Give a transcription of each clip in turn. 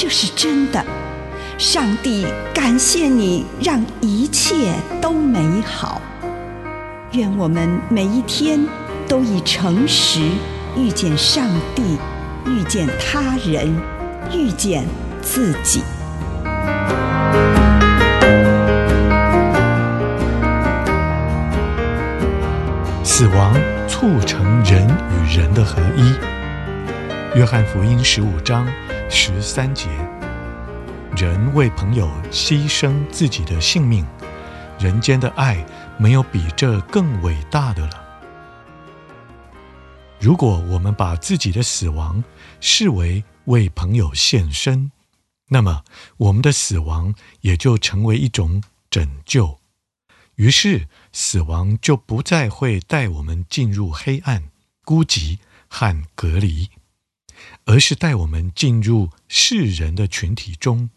这是真的，上帝感谢你，让一切都美好。愿我们每一天都以诚实遇见上帝，遇见他人，遇见自己。死亡促成人与人的合一。约翰福音十五章。十三节，人为朋友牺牲自己的性命，人间的爱没有比这更伟大的了。如果我们把自己的死亡视为为朋友献身，那么我们的死亡也就成为一种拯救。于是，死亡就不再会带我们进入黑暗、孤寂和隔离。而是带我们进入世人的群体中。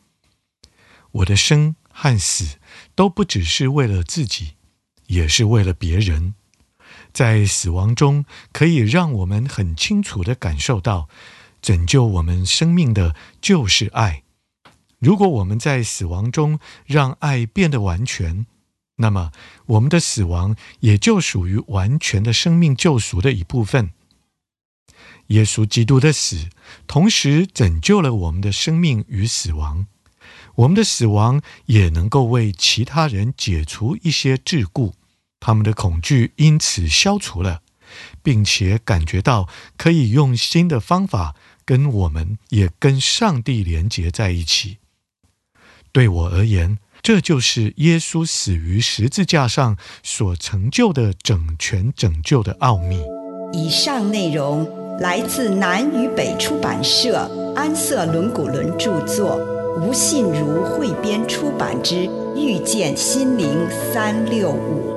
我的生和死都不只是为了自己，也是为了别人。在死亡中，可以让我们很清楚地感受到，拯救我们生命的就是爱。如果我们在死亡中让爱变得完全，那么我们的死亡也就属于完全的生命救赎的一部分。耶稣基督的死，同时拯救了我们的生命与死亡。我们的死亡也能够为其他人解除一些桎梏，他们的恐惧因此消除了，并且感觉到可以用新的方法跟我们也跟上帝连结在一起。对我而言，这就是耶稣死于十字架上所成就的整全拯救的奥秘。以上内容。来自南与北出版社安瑟伦古伦著作，吴信如汇编出版之《遇见心灵三六五》。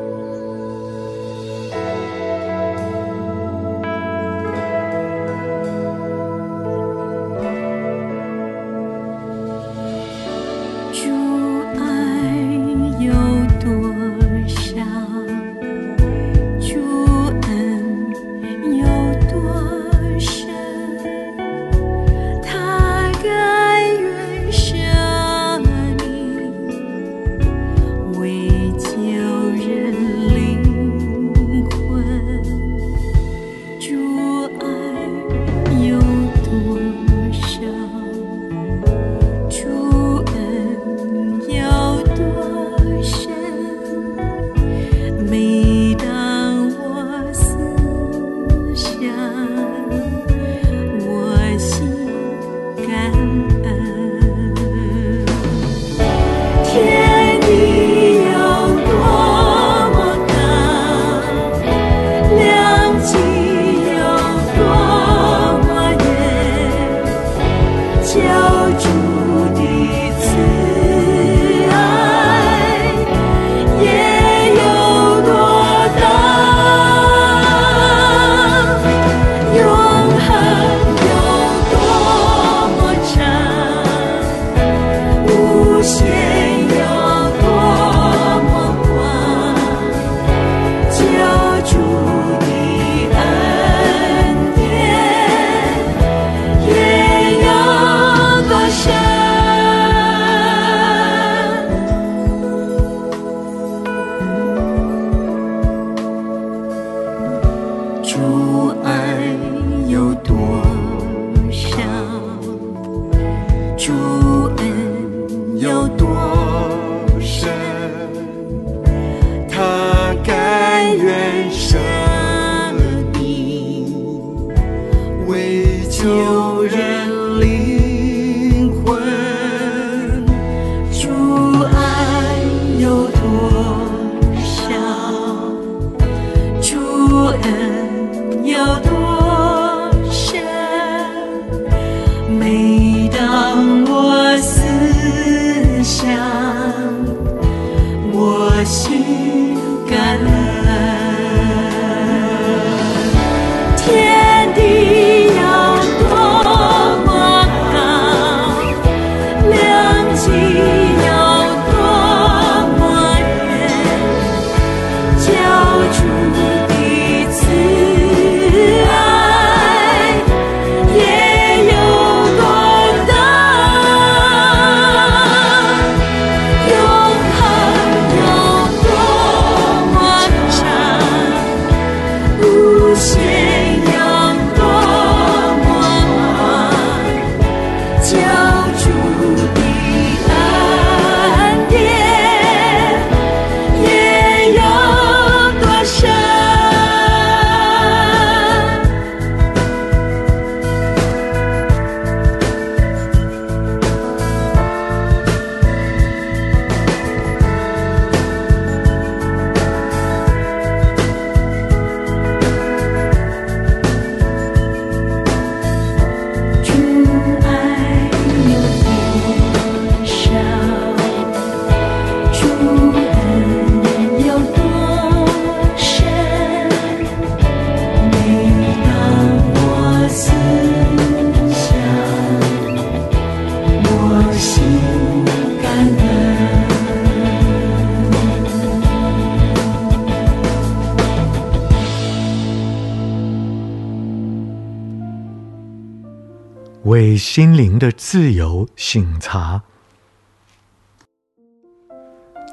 为心灵的自由醒察，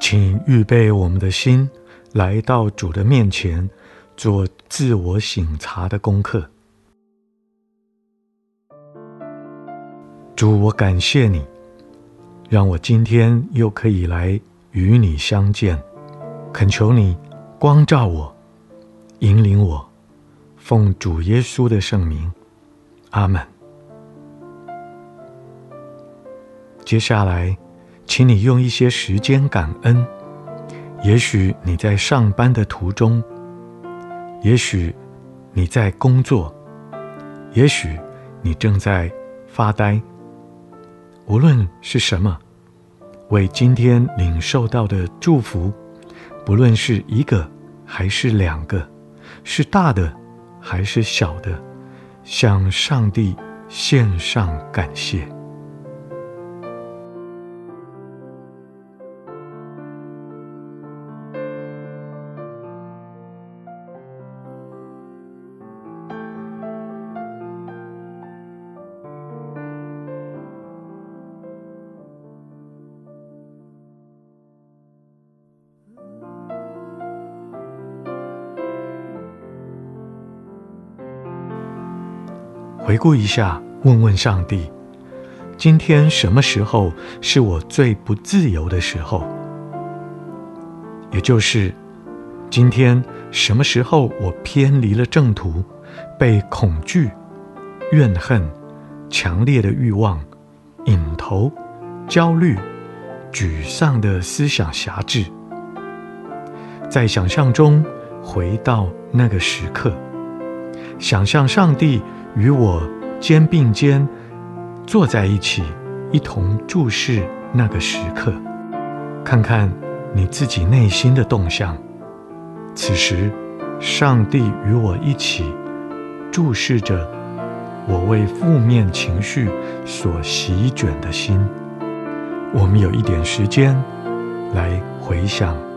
请预备我们的心，来到主的面前，做自我醒察的功课。主，我感谢你，让我今天又可以来与你相见，恳求你光照我，引领我，奉主耶稣的圣名，阿门。接下来，请你用一些时间感恩。也许你在上班的途中，也许你在工作，也许你正在发呆。无论是什么，为今天领受到的祝福，不论是一个还是两个，是大的还是小的，向上帝献上感谢。回顾一下，问问上帝：今天什么时候是我最不自由的时候？也就是今天什么时候我偏离了正途，被恐惧、怨恨、强烈的欲望、瘾头、焦虑、沮丧的思想辖制？在想象中回到那个时刻，想象上帝。与我肩并肩坐在一起，一同注视那个时刻，看看你自己内心的动向。此时，上帝与我一起注视着我为负面情绪所席卷的心。我们有一点时间来回想。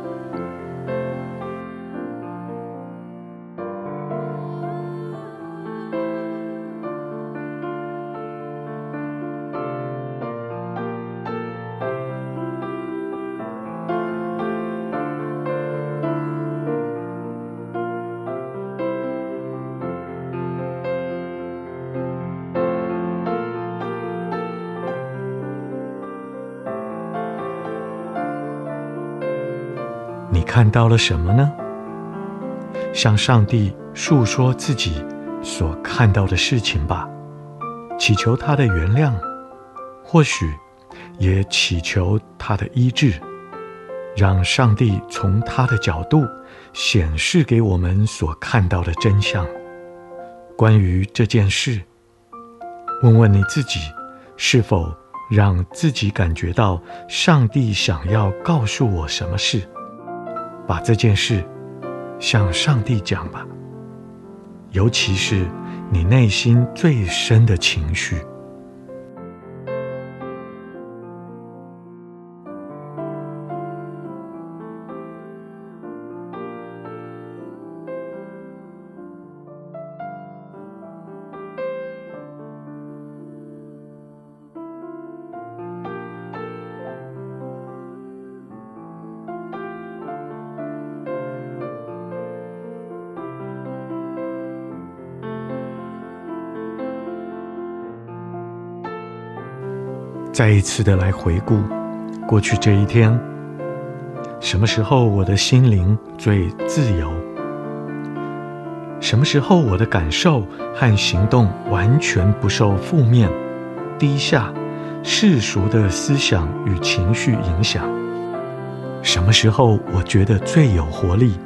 看到了什么呢？向上帝诉说自己所看到的事情吧，祈求他的原谅，或许也祈求他的医治，让上帝从他的角度显示给我们所看到的真相。关于这件事，问问你自己，是否让自己感觉到上帝想要告诉我什么事？把这件事向上帝讲吧，尤其是你内心最深的情绪。再一次的来回顾过去这一天，什么时候我的心灵最自由？什么时候我的感受和行动完全不受负面、低下、世俗的思想与情绪影响？什么时候我觉得最有活力，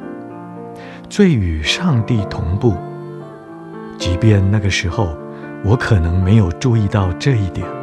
最与上帝同步？即便那个时候我可能没有注意到这一点。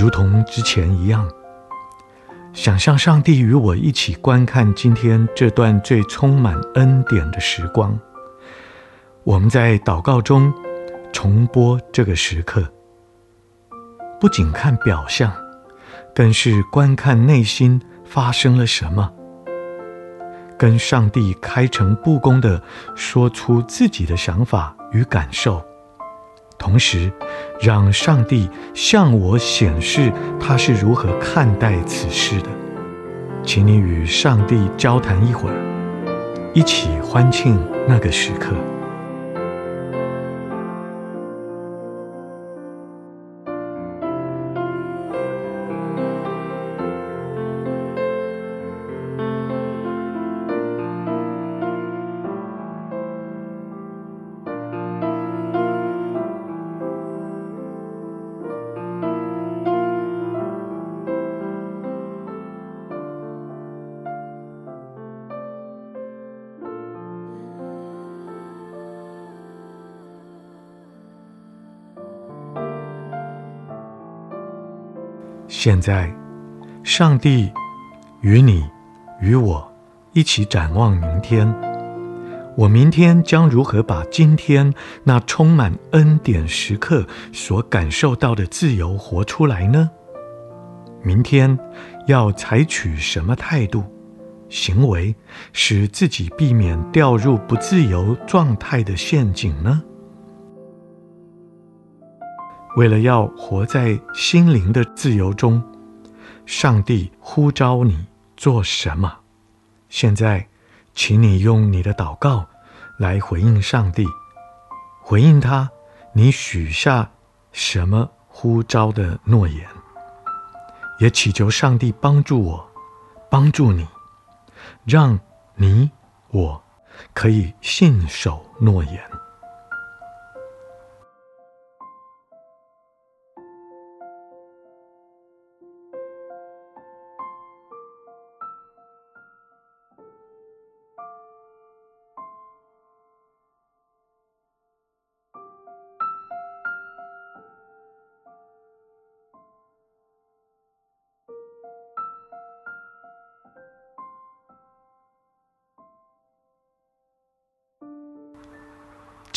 如同之前一样，想象上帝与我一起观看今天这段最充满恩典的时光。我们在祷告中重播这个时刻，不仅看表象，更是观看内心发生了什么，跟上帝开诚布公地说出自己的想法与感受。同时，让上帝向我显示他是如何看待此事的。请你与上帝交谈一会儿，一起欢庆那个时刻。现在，上帝与你与我一起展望明天。我明天将如何把今天那充满恩典时刻所感受到的自由活出来呢？明天要采取什么态度、行为，使自己避免掉入不自由状态的陷阱呢？为了要活在心灵的自由中，上帝呼召你做什么？现在，请你用你的祷告来回应上帝，回应他，你许下什么呼召的诺言？也祈求上帝帮助我，帮助你，让你我可以信守诺言。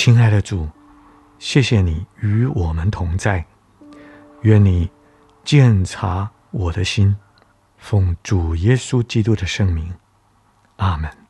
亲爱的主，谢谢你与我们同在，愿你鉴察我的心，奉主耶稣基督的圣名，阿门。